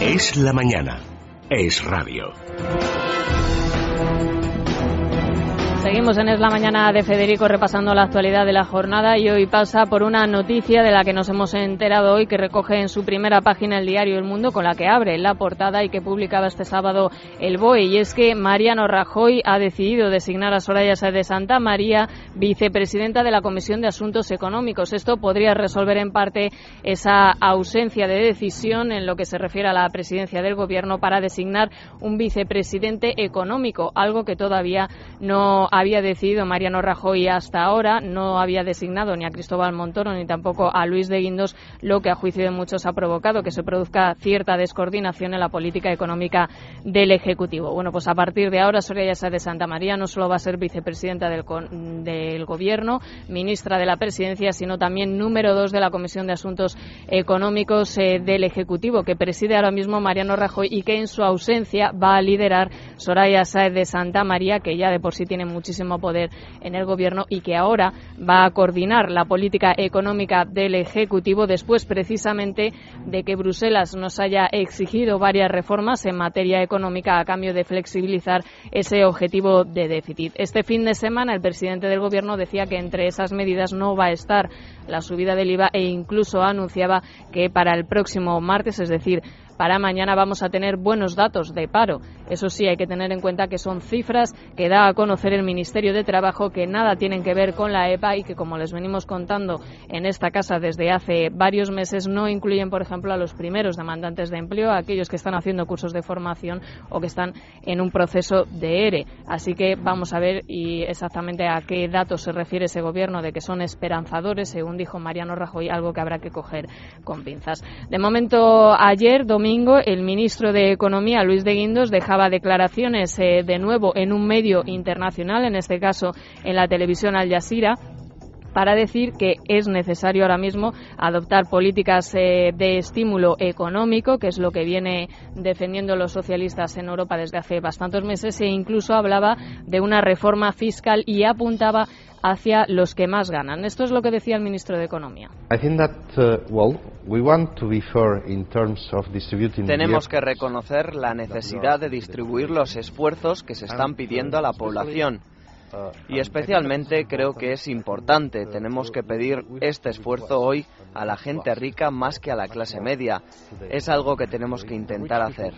Es la mañana. Es radio. Seguimos en Es la Mañana de Federico repasando la actualidad de la jornada y hoy pasa por una noticia de la que nos hemos enterado hoy que recoge en su primera página el diario El Mundo con la que abre la portada y que publicaba este sábado el BOE y es que Mariano Rajoy ha decidido designar a Soraya Sáez de Santa María vicepresidenta de la Comisión de Asuntos Económicos. Esto podría resolver en parte esa ausencia de decisión en lo que se refiere a la presidencia del Gobierno para designar un vicepresidente económico, algo que todavía no había decidido Mariano Rajoy hasta ahora, no había designado ni a Cristóbal Montoro ni tampoco a Luis de Guindos, lo que a juicio de muchos ha provocado que se produzca cierta descoordinación en la política económica del Ejecutivo. Bueno, pues a partir de ahora Soraya Sáez de Santa María no solo va a ser vicepresidenta del, Gobierno, ministra de la Presidencia, sino también número dos de la Comisión de Asuntos Económicos eh, del Ejecutivo, que preside ahora mismo Mariano Rajoy y que en su ausencia va a liderar Soraya Sáez de Santa María, que ya de por sí tiene muchísimo poder en el Gobierno y que ahora va a coordinar la política económica del Ejecutivo después precisamente de que Bruselas nos haya exigido varias reformas en materia económica a cambio de flexibilizar ese objetivo de déficit. Este fin de semana el presidente del Gobierno decía que entre esas medidas no va a estar la subida del IVA e incluso anunciaba que para el próximo martes, es decir, para mañana vamos a tener buenos datos de paro. Eso sí, hay que tener en cuenta que son cifras que da a conocer el Ministerio de Trabajo que nada tienen que ver con la EPA y que, como les venimos contando en esta casa desde hace varios meses, no incluyen, por ejemplo, a los primeros demandantes de empleo, a aquellos que están haciendo cursos de formación o que están en un proceso de ERE. Así que vamos a ver y exactamente a qué datos se refiere ese gobierno de que son esperanzadores, según dijo Mariano Rajoy, algo que habrá que coger con pinzas. De momento, ayer, domingo, el ministro de Economía, Luis de Guindos, dejaba declaraciones eh, de nuevo en un medio internacional, en este caso en la televisión Al Jazeera, para decir que es necesario ahora mismo adoptar políticas eh, de estímulo económico, que es lo que viene defendiendo los socialistas en Europa desde hace bastantes meses, e incluso hablaba de una reforma fiscal y apuntaba hacia los que más ganan. Esto es lo que decía el ministro de Economía. Tenemos que reconocer la necesidad de distribuir los esfuerzos que se están pidiendo a la población. Y especialmente creo que es importante, tenemos que pedir este esfuerzo hoy a la gente rica más que a la clase media. Es algo que tenemos que intentar hacer.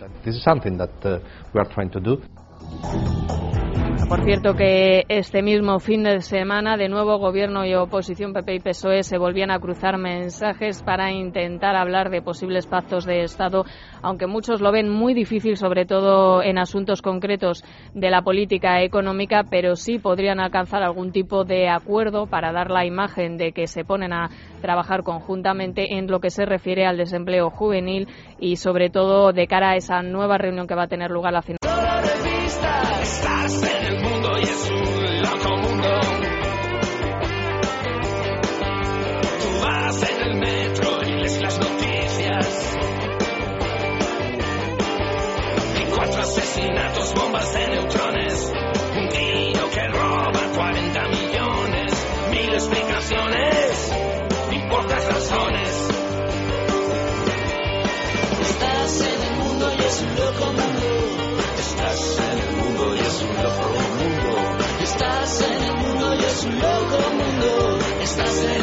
Por cierto que este mismo fin de semana de nuevo gobierno y oposición PP y PSOE se volvían a cruzar mensajes para intentar hablar de posibles pactos de Estado, aunque muchos lo ven muy difícil, sobre todo en asuntos concretos de la política económica, pero sí podrían alcanzar algún tipo de acuerdo para dar la imagen de que se ponen a trabajar conjuntamente en lo que se refiere al desempleo juvenil y sobre todo de cara a esa nueva reunión que va a tener lugar la bombas de neutrones, un tiro que roba 40 millones, mil explicaciones y pocas razones. Estás en el mundo y es un loco mundo. Estás en el mundo y es un loco mundo. Estás en el mundo y es un loco mundo. Estás en el mundo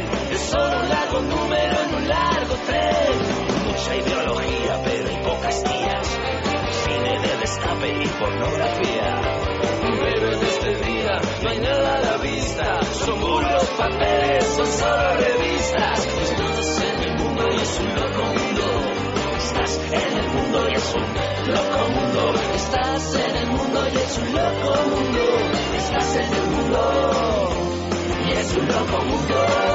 es un loco mundo. y pornografía. Pero en este día no hay nada a la vista, son puros papeles, son solo revistas. Estás en el mundo y es un loco mundo. Estás en el mundo y es un loco mundo. Estás en el mundo y es un loco mundo. Estás en el mundo y es un loco mundo.